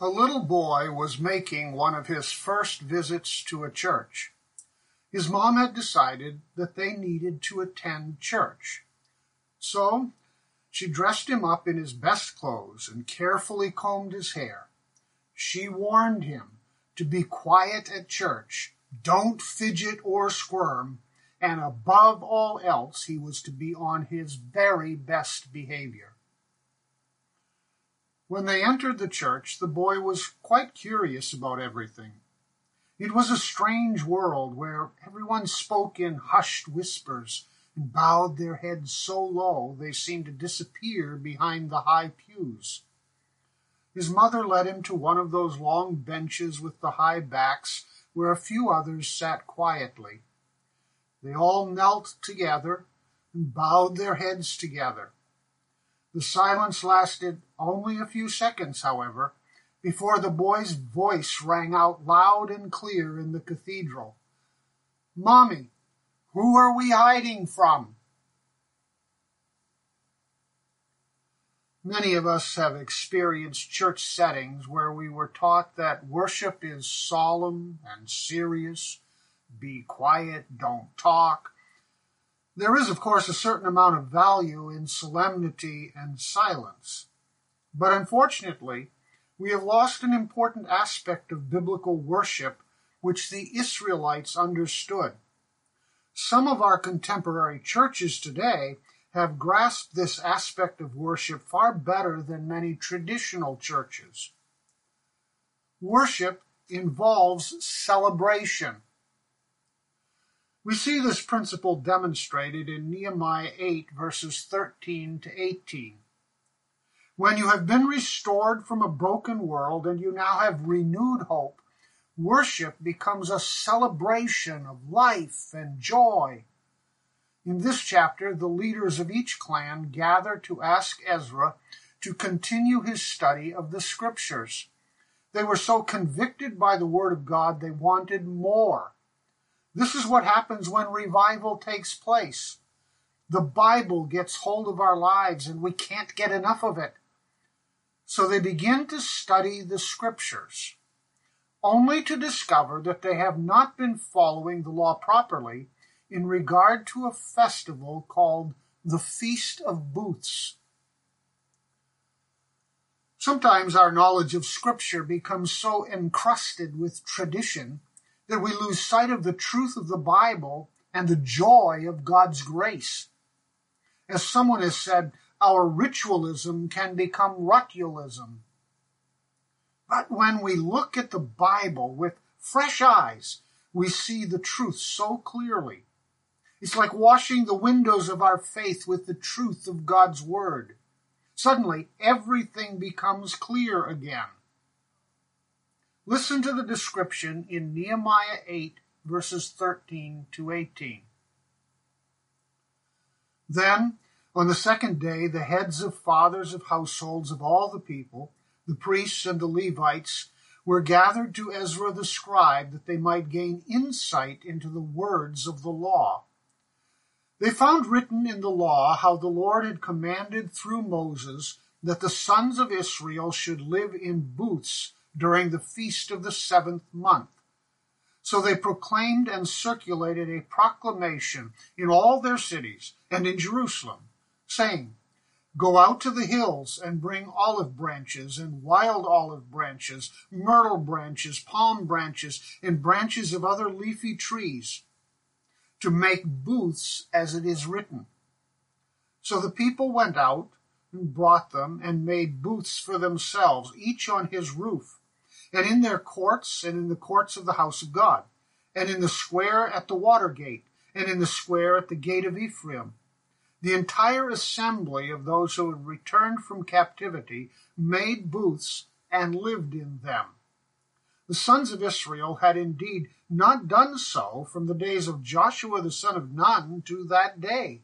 A little boy was making one of his first visits to a church. His mom had decided that they needed to attend church. So she dressed him up in his best clothes and carefully combed his hair. She warned him to be quiet at church, don't fidget or squirm, and above all else, he was to be on his very best behavior. When they entered the church, the boy was quite curious about everything. It was a strange world where everyone spoke in hushed whispers and bowed their heads so low they seemed to disappear behind the high pews. His mother led him to one of those long benches with the high backs where a few others sat quietly. They all knelt together and bowed their heads together. The silence lasted only a few seconds, however, before the boy's voice rang out loud and clear in the cathedral. Mommy, who are we hiding from? Many of us have experienced church settings where we were taught that worship is solemn and serious. Be quiet, don't talk, there is, of course, a certain amount of value in solemnity and silence. But unfortunately, we have lost an important aspect of biblical worship which the Israelites understood. Some of our contemporary churches today have grasped this aspect of worship far better than many traditional churches. Worship involves celebration. We see this principle demonstrated in Nehemiah 8, verses 13 to 18. When you have been restored from a broken world and you now have renewed hope, worship becomes a celebration of life and joy. In this chapter, the leaders of each clan gather to ask Ezra to continue his study of the scriptures. They were so convicted by the word of God, they wanted more. This is what happens when revival takes place. The Bible gets hold of our lives and we can't get enough of it. So they begin to study the scriptures, only to discover that they have not been following the law properly in regard to a festival called the Feast of Booths. Sometimes our knowledge of Scripture becomes so encrusted with tradition that we lose sight of the truth of the Bible and the joy of God's grace. As someone has said, our ritualism can become ritualism. But when we look at the Bible with fresh eyes, we see the truth so clearly. It's like washing the windows of our faith with the truth of God's Word. Suddenly, everything becomes clear again. Listen to the description in Nehemiah 8, verses 13 to 18. Then, on the second day, the heads of fathers of households of all the people, the priests and the Levites, were gathered to Ezra the scribe that they might gain insight into the words of the law. They found written in the law how the Lord had commanded through Moses that the sons of Israel should live in booths during the feast of the seventh month. So they proclaimed and circulated a proclamation in all their cities and in Jerusalem, saying, Go out to the hills and bring olive branches and wild olive branches, myrtle branches, palm branches, and branches of other leafy trees, to make booths as it is written. So the people went out and brought them and made booths for themselves, each on his roof and in their courts, and in the courts of the house of God, and in the square at the water gate, and in the square at the gate of Ephraim. The entire assembly of those who had returned from captivity made booths and lived in them. The sons of Israel had indeed not done so from the days of Joshua the son of Nun to that day.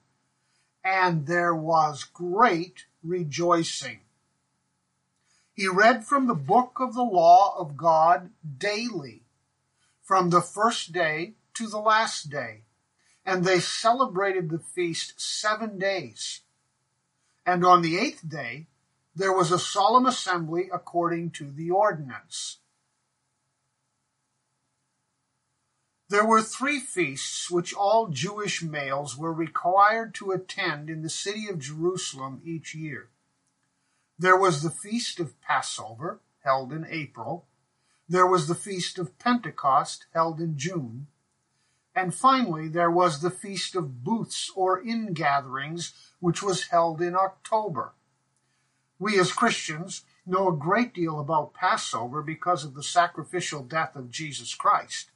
And there was great rejoicing. He read from the book of the law of God daily, from the first day to the last day. And they celebrated the feast seven days. And on the eighth day, there was a solemn assembly according to the ordinance. There were three feasts which all Jewish males were required to attend in the city of Jerusalem each year. There was the feast of Passover, held in April. There was the feast of Pentecost, held in June. And finally, there was the feast of booths or ingatherings, which was held in October. We as Christians know a great deal about Passover because of the sacrificial death of Jesus Christ.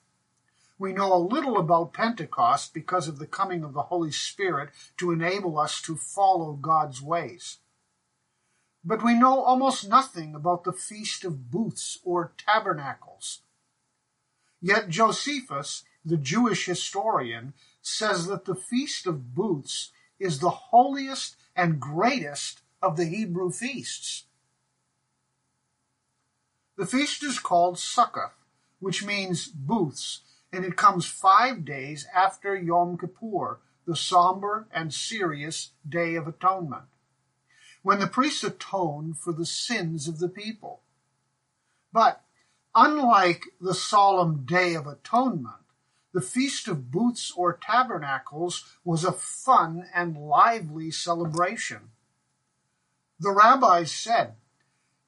We know a little about Pentecost because of the coming of the Holy Spirit to enable us to follow God's ways. But we know almost nothing about the Feast of Booths or Tabernacles. Yet Josephus, the Jewish historian, says that the Feast of Booths is the holiest and greatest of the Hebrew feasts. The feast is called Sukkot, which means booths, and it comes five days after Yom Kippur, the somber and serious Day of Atonement, when the priests atone for the sins of the people. But unlike the solemn Day of Atonement, the Feast of Booths or Tabernacles was a fun and lively celebration. The rabbis said,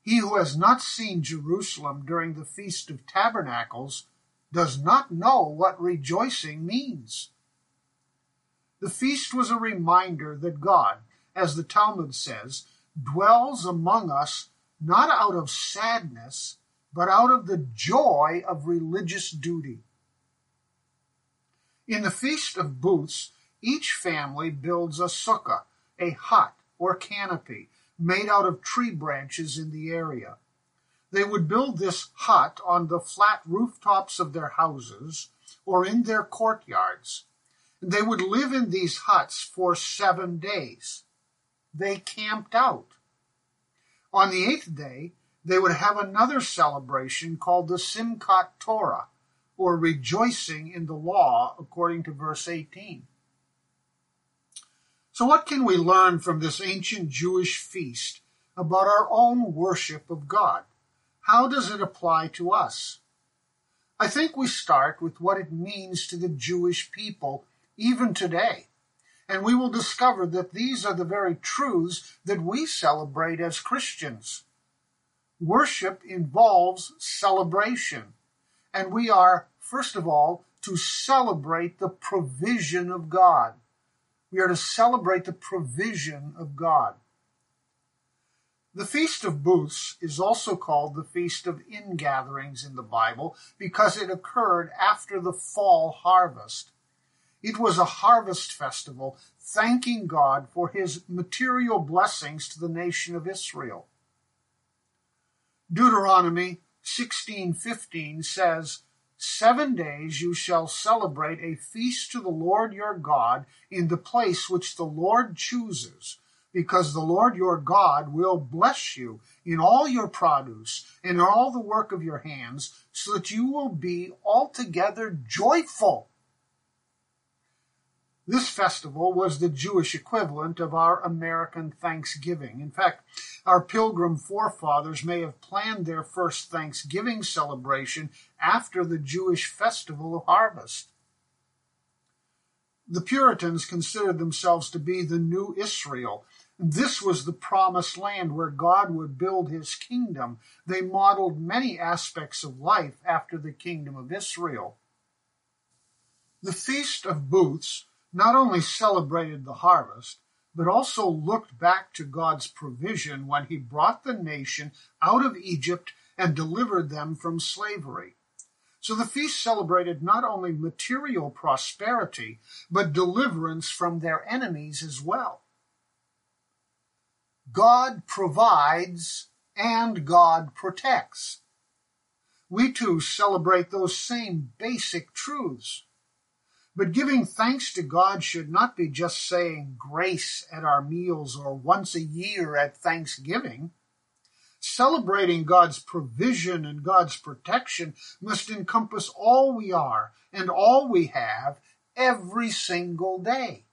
He who has not seen Jerusalem during the Feast of Tabernacles does not know what rejoicing means. The feast was a reminder that God, as the Talmud says, dwells among us not out of sadness, but out of the joy of religious duty. In the Feast of Booths, each family builds a sukkah, a hut or canopy, made out of tree branches in the area. They would build this hut on the flat rooftops of their houses or in their courtyards. They would live in these huts for seven days. They camped out. On the eighth day, they would have another celebration called the Simchat Torah, or rejoicing in the law, according to verse 18. So, what can we learn from this ancient Jewish feast about our own worship of God? How does it apply to us? I think we start with what it means to the Jewish people, even today. And we will discover that these are the very truths that we celebrate as Christians. Worship involves celebration, and we are, first of all, to celebrate the provision of God. We are to celebrate the provision of God. The Feast of Booths is also called the Feast of Ingatherings in the Bible because it occurred after the fall harvest. It was a harvest festival thanking God for his material blessings to the nation of Israel. Deuteronomy 16:15 says, Seven days you shall celebrate a feast to the Lord your God in the place which the Lord chooses, because the Lord your God will bless you in all your produce and in all the work of your hands, so that you will be altogether joyful this festival was the Jewish equivalent of our American Thanksgiving. In fact, our pilgrim forefathers may have planned their first Thanksgiving celebration after the Jewish festival of harvest. The Puritans considered themselves to be the new Israel. This was the promised land where God would build his kingdom. They modeled many aspects of life after the kingdom of Israel. The Feast of Booths not only celebrated the harvest, but also looked back to God's provision when he brought the nation out of Egypt and delivered them from slavery. So the feast celebrated not only material prosperity, but deliverance from their enemies as well. God provides and God protects. We too celebrate those same basic truths. But giving thanks to God should not be just saying grace at our meals or once a year at Thanksgiving. Celebrating God's provision and God's protection must encompass all we are and all we have every single day.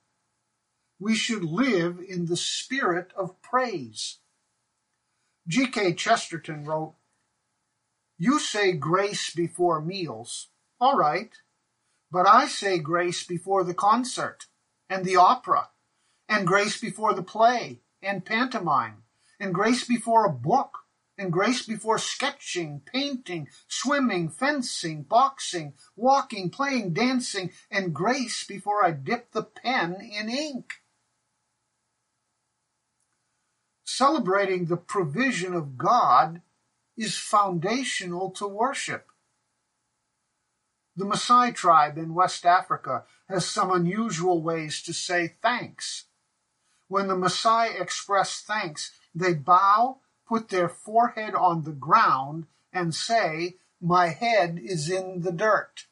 We should live in the spirit of praise. G.K. Chesterton wrote, You say grace before meals. All right. But I say grace before the concert and the opera, and grace before the play and pantomime, and grace before a book, and grace before sketching, painting, swimming, fencing, boxing, walking, playing, dancing, and grace before I dip the pen in ink. Celebrating the provision of God is foundational to worship. The Maasai tribe in West Africa has some unusual ways to say thanks. When the Maasai express thanks, they bow, put their forehead on the ground, and say, My head is in the dirt.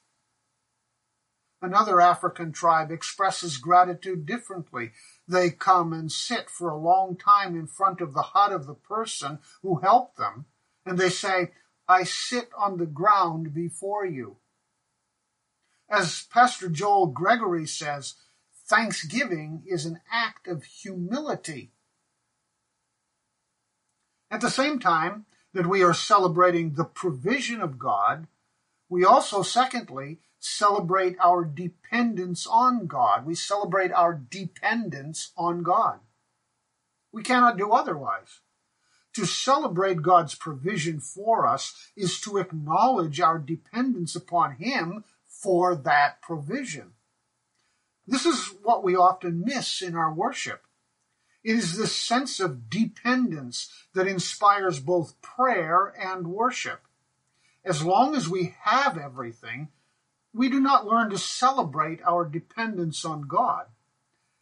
Another African tribe expresses gratitude differently. They come and sit for a long time in front of the hut of the person who helped them, and they say, I sit on the ground before you. As Pastor Joel Gregory says, thanksgiving is an act of humility. At the same time that we are celebrating the provision of God, we also, secondly, celebrate our dependence on God. We celebrate our dependence on God. We cannot do otherwise. To celebrate God's provision for us is to acknowledge our dependence upon Him for that provision. This is what we often miss in our worship. It is this sense of dependence that inspires both prayer and worship. As long as we have everything, we do not learn to celebrate our dependence on God.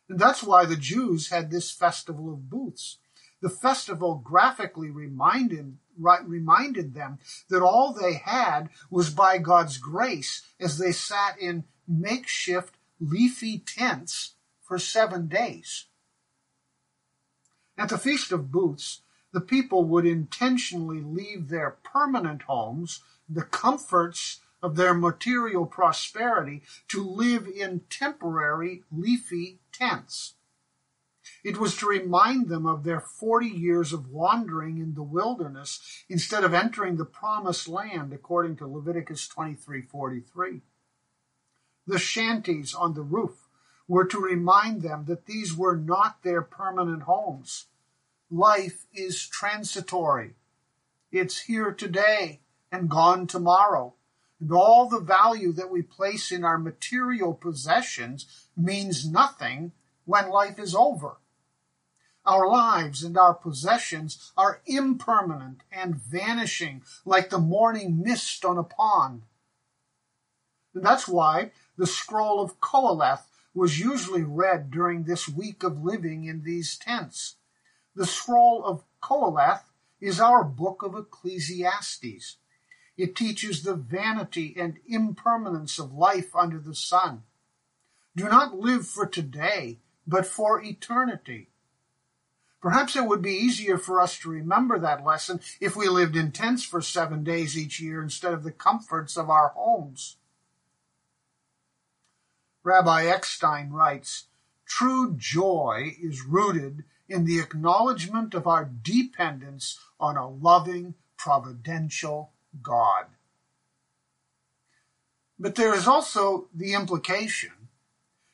And that's why the Jews had this festival of booths. The festival graphically reminded, reminded them that all they had was by God's grace as they sat in makeshift leafy tents for seven days. At the Feast of Booths, the people would intentionally leave their permanent homes, the comforts of their material prosperity to live in temporary leafy tents. It was to remind them of their 40 years of wandering in the wilderness instead of entering the promised land according to Leviticus 23:43. The shanties on the roof were to remind them that these were not their permanent homes. Life is transitory. It's here today and gone tomorrow. And all the value that we place in our material possessions means nothing when life is over. Our lives and our possessions are impermanent and vanishing like the morning mist on a pond. And that's why the scroll of Qoheleth was usually read during this week of living in these tents. The scroll of Qoheleth is our book of Ecclesiastes. It teaches the vanity and impermanence of life under the sun. Do not live for today, but for eternity. Perhaps it would be easier for us to remember that lesson if we lived in tents for seven days each year instead of the comforts of our homes. Rabbi Eckstein writes, True joy is rooted in the acknowledgement of our dependence on a loving, providential God. But there is also the implication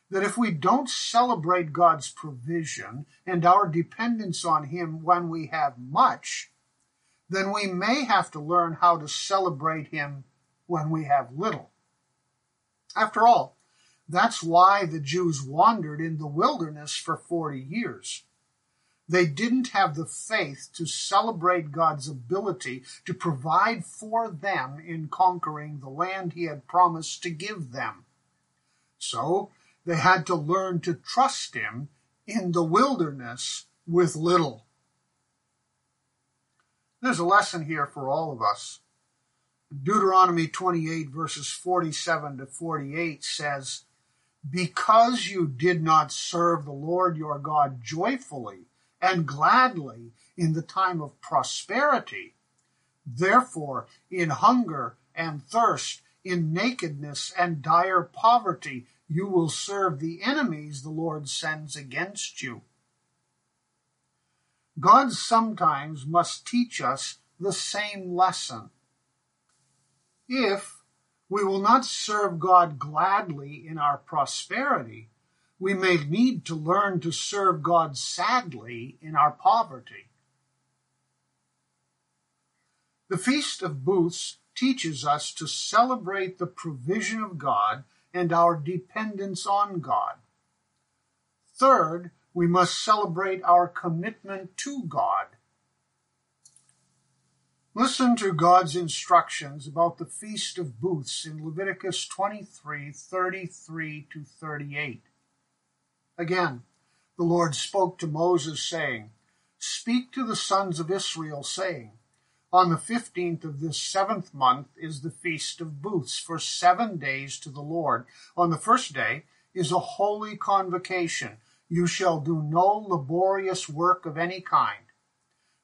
that if we don't celebrate God's provision and our dependence on Him when we have much, then we may have to learn how to celebrate Him when we have little. After all, that's why the Jews wandered in the wilderness for 40 years. They didn't have the faith to celebrate God's ability to provide for them in conquering the land he had promised to give them. So they had to learn to trust him in the wilderness with little. There's a lesson here for all of us. Deuteronomy 28 verses 47 to 48 says, Because you did not serve the Lord your God joyfully and gladly in the time of prosperity. Therefore, in hunger and thirst, in nakedness and dire poverty, you will serve the enemies the Lord sends against you. God sometimes must teach us the same lesson. If we will not serve God gladly in our prosperity, we may need to learn to serve God sadly in our poverty. The Feast of Booths teaches us to celebrate the provision of God and our dependence on God. Third, we must celebrate our commitment to God. Listen to God's instructions about the Feast of Booths in Leviticus 23 33 to 38. Again, the Lord spoke to Moses, saying, Speak to the sons of Israel, saying, On the fifteenth of this seventh month is the Feast of Booths for seven days to the Lord. On the first day is a holy convocation you shall do no laborious work of any kind.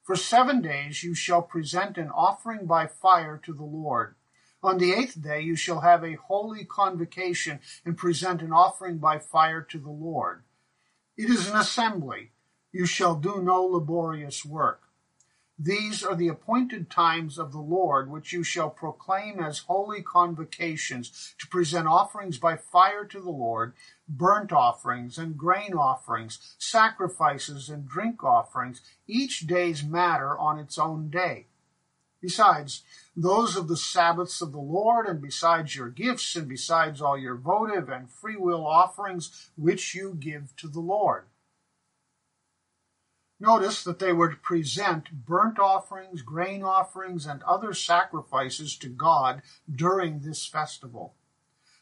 For seven days you shall present an offering by fire to the Lord. On the eighth day you shall have a holy convocation and present an offering by fire to the Lord. It is an assembly. You shall do no laborious work. These are the appointed times of the Lord, which you shall proclaim as holy convocations, to present offerings by fire to the Lord, burnt offerings and grain offerings, sacrifices and drink offerings, each day's matter on its own day. Besides, those of the Sabbaths of the Lord, and besides your gifts, and besides all your votive and freewill offerings which you give to the Lord. Notice that they were to present burnt offerings, grain offerings, and other sacrifices to God during this festival.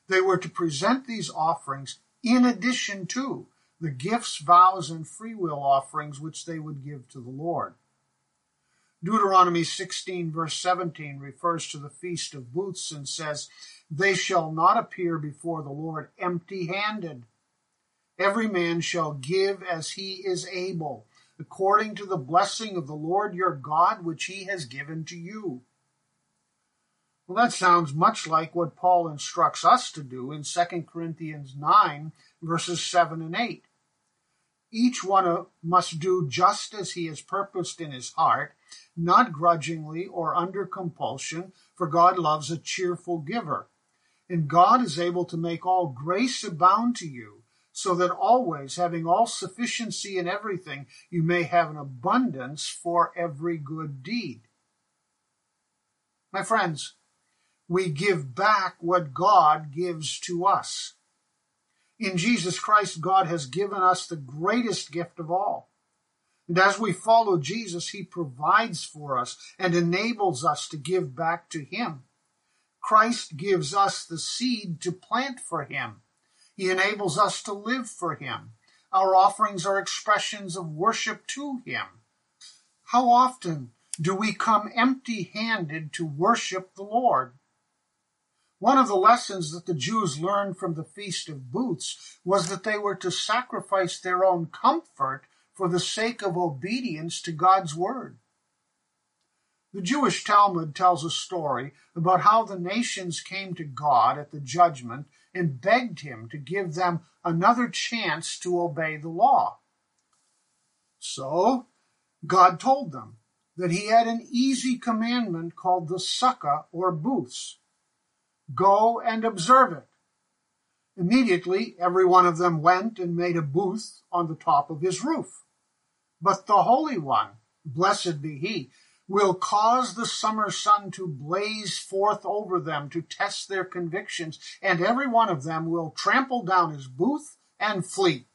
They were to present these offerings in addition to the gifts, vows, and freewill offerings which they would give to the Lord. Deuteronomy 16, verse 17, refers to the Feast of Booths and says, They shall not appear before the Lord empty handed. Every man shall give as he is able according to the blessing of the Lord your God, which he has given to you. Well, that sounds much like what Paul instructs us to do in 2 Corinthians 9, verses 7 and 8. Each one must do just as he has purposed in his heart, not grudgingly or under compulsion, for God loves a cheerful giver. And God is able to make all grace abound to you so that always, having all sufficiency in everything, you may have an abundance for every good deed. My friends, we give back what God gives to us. In Jesus Christ, God has given us the greatest gift of all. And as we follow Jesus, He provides for us and enables us to give back to Him. Christ gives us the seed to plant for Him he enables us to live for Him. Our offerings are expressions of worship to Him. How often do we come empty handed to worship the Lord? One of the lessons that the Jews learned from the Feast of Booths was that they were to sacrifice their own comfort for the sake of obedience to God's word. The Jewish Talmud tells a story about how the nations came to God at the judgment and begged him to give them another chance to obey the law. So God told them that he had an easy commandment called the sukkah or booths. Go and observe it. Immediately, every one of them went and made a booth on the top of his roof. But the Holy One, blessed be he, will cause the summer sun to blaze forth over them to test their convictions, and every one of them will trample down his booth and flee.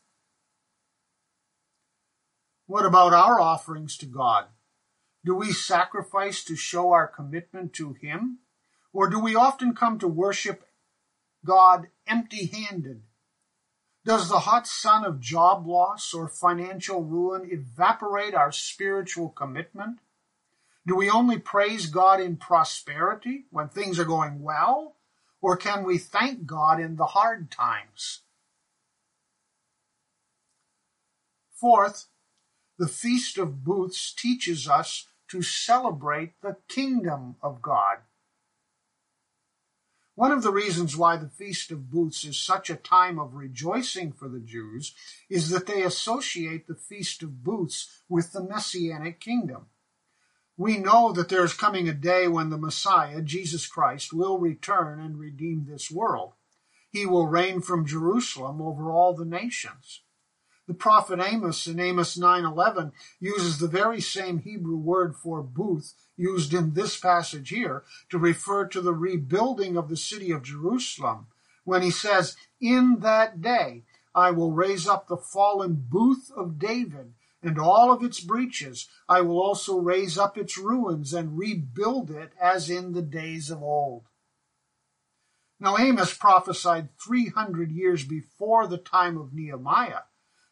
What about our offerings to God? Do we sacrifice to show our commitment to Him? Or do we often come to worship God empty handed? Does the hot sun of job loss or financial ruin evaporate our spiritual commitment? Do we only praise God in prosperity when things are going well? Or can we thank God in the hard times? Fourth, the Feast of Booths teaches us to celebrate the kingdom of God. One of the reasons why the Feast of Booths is such a time of rejoicing for the Jews is that they associate the Feast of Booths with the Messianic kingdom. We know that there is coming a day when the Messiah, Jesus Christ, will return and redeem this world. He will reign from Jerusalem over all the nations. The prophet Amos in Amos 9:11 uses the very same Hebrew word for booth used in this passage here to refer to the rebuilding of the city of Jerusalem when he says, "In that day I will raise up the fallen booth of David and all of its breaches. I will also raise up its ruins and rebuild it as in the days of old." Now Amos prophesied 300 years before the time of Nehemiah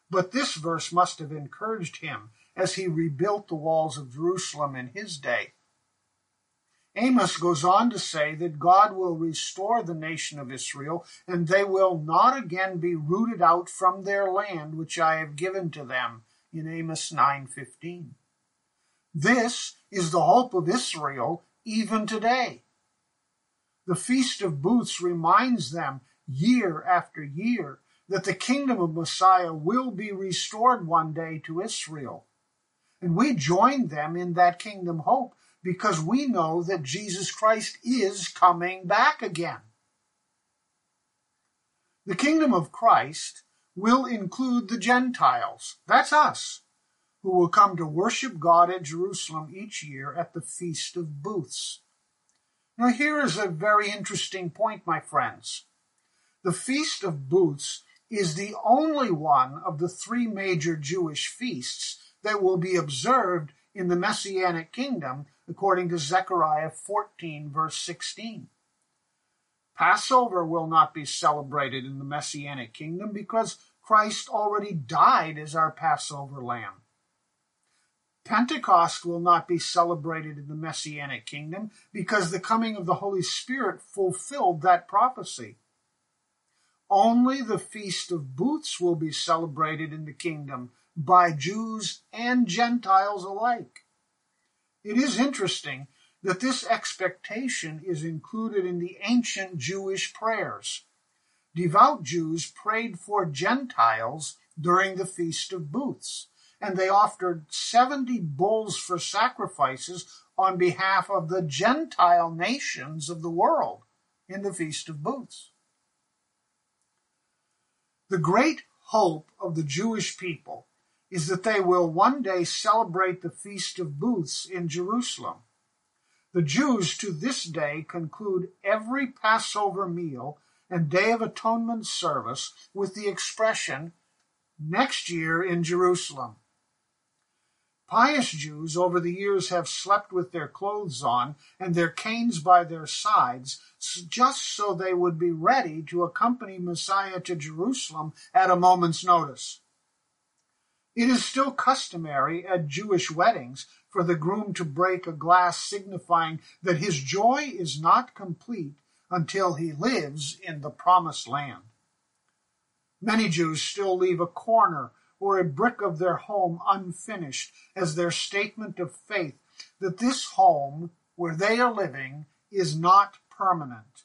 but this verse must have encouraged him as he rebuilt the walls of Jerusalem in his day. Amos goes on to say that God will restore the nation of Israel, and they will not again be rooted out from their land which I have given to them in Amos 9:15. This is the hope of Israel even today. The Feast of Booths reminds them year after year that the kingdom of Messiah will be restored one day to Israel. And we join them in that kingdom hope because we know that Jesus Christ is coming back again. The kingdom of Christ will include the Gentiles, that's us, who will come to worship God at Jerusalem each year at the Feast of Booths. Now, here is a very interesting point, my friends. The Feast of Booths is the only one of the three major Jewish feasts that will be observed in the Messianic kingdom, according to Zechariah 14, verse 16. Passover will not be celebrated in the Messianic kingdom because Christ already died as our Passover lamb. Pentecost will not be celebrated in the Messianic kingdom because the coming of the Holy Spirit fulfilled that prophecy. Only the Feast of Booths will be celebrated in the kingdom by Jews and Gentiles alike. It is interesting that this expectation is included in the ancient Jewish prayers. Devout Jews prayed for Gentiles during the Feast of Booths, and they offered 70 bulls for sacrifices on behalf of the Gentile nations of the world in the Feast of Booths. The great hope of the Jewish people is that they will one day celebrate the Feast of Booths in Jerusalem. The Jews to this day conclude every Passover meal and Day of Atonement service with the expression, next year in Jerusalem. Pious Jews over the years have slept with their clothes on and their canes by their sides, just so they would be ready to accompany Messiah to Jerusalem at a moment's notice. It is still customary at Jewish weddings for the groom to break a glass signifying that his joy is not complete until he lives in the promised land. Many Jews still leave a corner or a brick of their home unfinished as their statement of faith that this home where they are living is not permanent.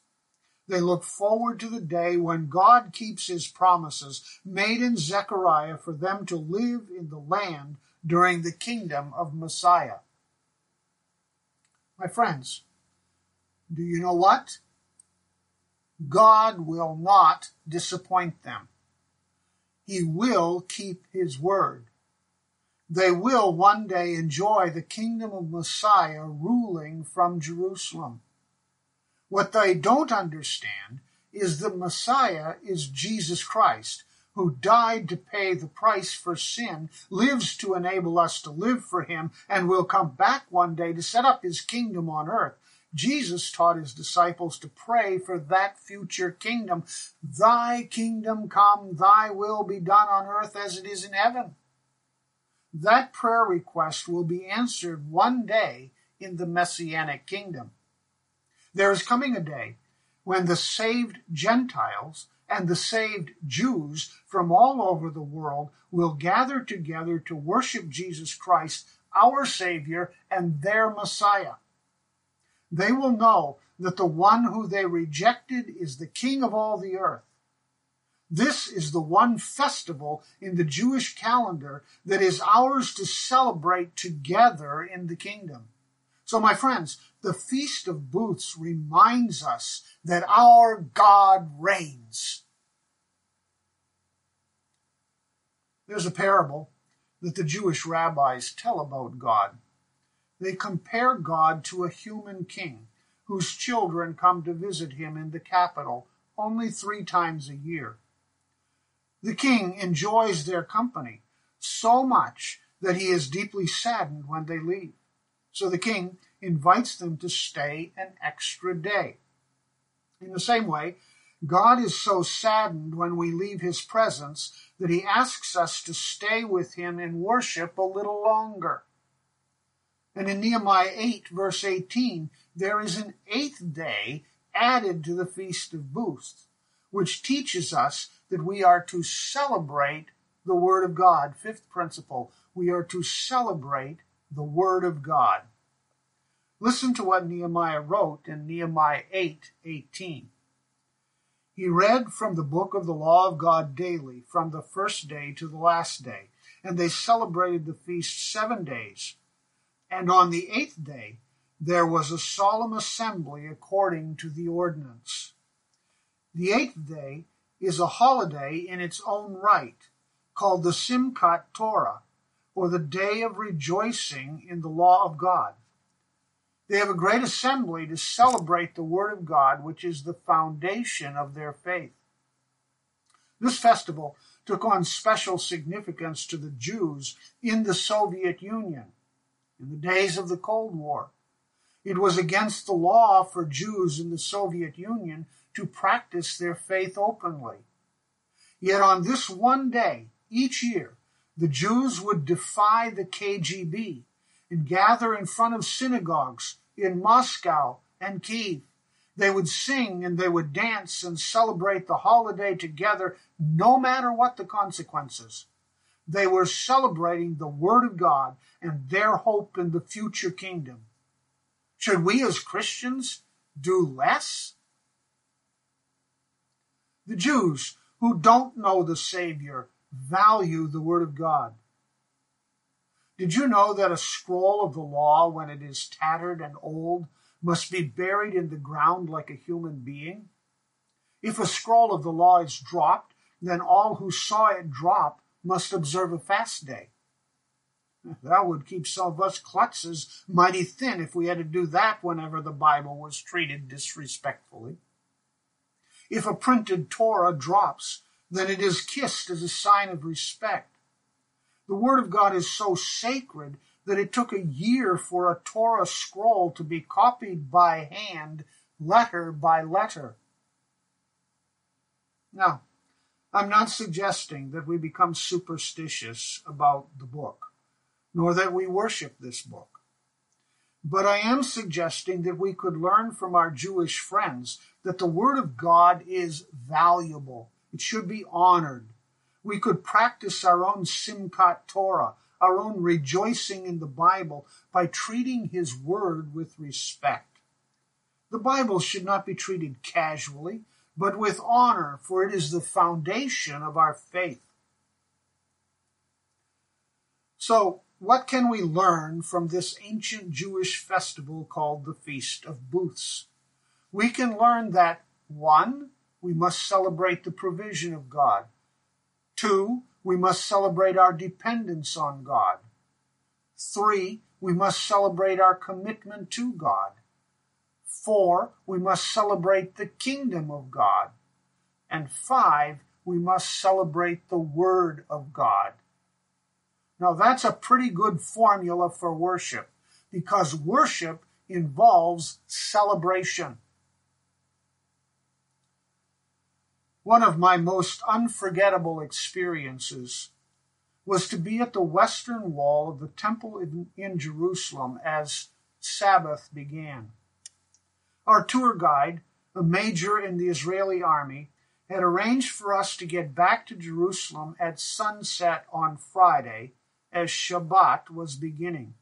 They look forward to the day when God keeps his promises made in Zechariah for them to live in the land during the kingdom of Messiah. My friends, do you know what? God will not disappoint them. He will keep his word. They will one day enjoy the kingdom of Messiah ruling from Jerusalem. What they don't understand is that Messiah is Jesus Christ, who died to pay the price for sin, lives to enable us to live for him, and will come back one day to set up his kingdom on earth. Jesus taught his disciples to pray for that future kingdom. Thy kingdom come, thy will be done on earth as it is in heaven. That prayer request will be answered one day in the messianic kingdom. There is coming a day when the saved Gentiles and the saved Jews from all over the world will gather together to worship Jesus Christ, our Savior and their Messiah. They will know that the one who they rejected is the King of all the earth. This is the one festival in the Jewish calendar that is ours to celebrate together in the kingdom. So, my friends, the Feast of Booths reminds us that our God reigns. There's a parable that the Jewish rabbis tell about God. They compare God to a human king whose children come to visit him in the capital only three times a year. The king enjoys their company so much that he is deeply saddened when they leave. So the king invites them to stay an extra day. In the same way, God is so saddened when we leave his presence that he asks us to stay with him in worship a little longer. And in Nehemiah 8, verse 18, there is an eighth day added to the Feast of Booths, which teaches us that we are to celebrate the Word of God. Fifth principle, we are to celebrate the Word of God. Listen to what Nehemiah wrote in Nehemiah 8 18. He read from the book of the law of God daily, from the first day to the last day, and they celebrated the feast seven days. And on the eighth day, there was a solemn assembly according to the ordinance. The eighth day is a holiday in its own right, called the Simchat Torah, or the day of rejoicing in the law of God. They have a great assembly to celebrate the Word of God, which is the foundation of their faith. This festival took on special significance to the Jews in the Soviet Union in the days of the Cold War. It was against the law for Jews in the Soviet Union to practice their faith openly. Yet on this one day, each year, the Jews would defy the KGB and gather in front of synagogues in Moscow and Kiev. They would sing and they would dance and celebrate the holiday together, no matter what the consequences. They were celebrating the Word of God and their hope in the future kingdom. Should we as Christians do less? The Jews who don't know the Savior value the Word of God. Did you know that a scroll of the law, when it is tattered and old, must be buried in the ground like a human being? If a scroll of the law is dropped, then all who saw it drop must observe a fast day. That would keep some of us klutzes mighty thin if we had to do that whenever the Bible was treated disrespectfully. If a printed Torah drops, then it is kissed as a sign of respect. The Word of God is so sacred that it took a year for a Torah scroll to be copied by hand, letter by letter. Now, I'm not suggesting that we become superstitious about the book, nor that we worship this book. But I am suggesting that we could learn from our Jewish friends that the Word of God is valuable. It should be honored. We could practice our own Simchat Torah, our own rejoicing in the Bible, by treating His Word with respect. The Bible should not be treated casually, but with honor, for it is the foundation of our faith. So, what can we learn from this ancient Jewish festival called the Feast of Booths? We can learn that one, we must celebrate the provision of God. Two, we must celebrate our dependence on God. Three, we must celebrate our commitment to God. Four, we must celebrate the kingdom of God. And five, we must celebrate the word of God. Now that's a pretty good formula for worship because worship involves celebration. One of my most unforgettable experiences was to be at the western wall of the temple in, in Jerusalem as Sabbath began. Our tour guide, a major in the Israeli army, had arranged for us to get back to Jerusalem at sunset on Friday as Shabbat was beginning.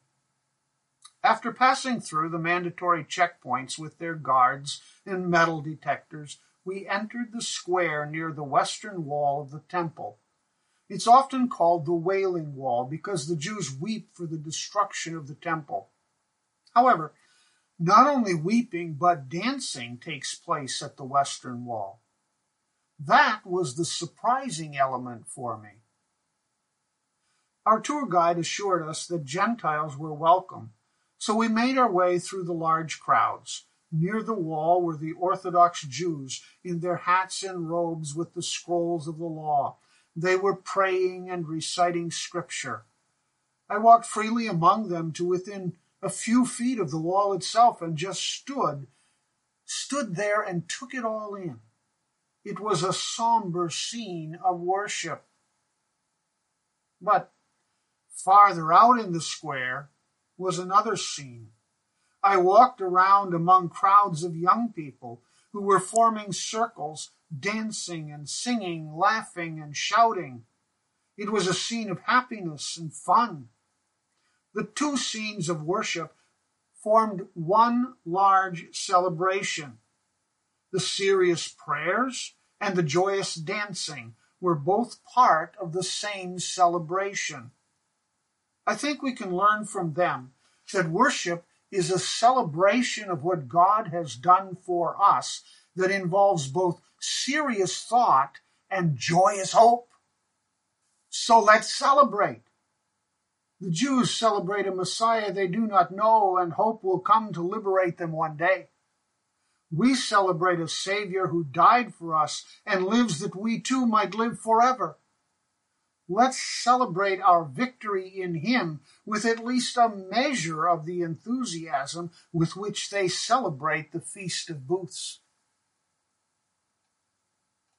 After passing through the mandatory checkpoints with their guards and metal detectors, we entered the square near the western wall of the temple. It's often called the Wailing Wall because the Jews weep for the destruction of the temple. However, not only weeping but dancing takes place at the western wall. That was the surprising element for me. Our tour guide assured us that Gentiles were welcome, so we made our way through the large crowds. Near the wall were the Orthodox Jews in their hats and robes with the scrolls of the law. They were praying and reciting scripture. I walked freely among them to within a few feet of the wall itself and just stood, stood there and took it all in. It was a somber scene of worship. But farther out in the square was another scene. I walked around among crowds of young people who were forming circles, dancing and singing, laughing and shouting. It was a scene of happiness and fun. The two scenes of worship formed one large celebration. The serious prayers and the joyous dancing were both part of the same celebration. I think we can learn from them that worship is a celebration of what God has done for us that involves both serious thought and joyous hope. So let's celebrate. The Jews celebrate a Messiah they do not know and hope will come to liberate them one day. We celebrate a Savior who died for us and lives that we too might live forever. Let's celebrate our victory in Him with at least a measure of the enthusiasm with which they celebrate the Feast of Booths.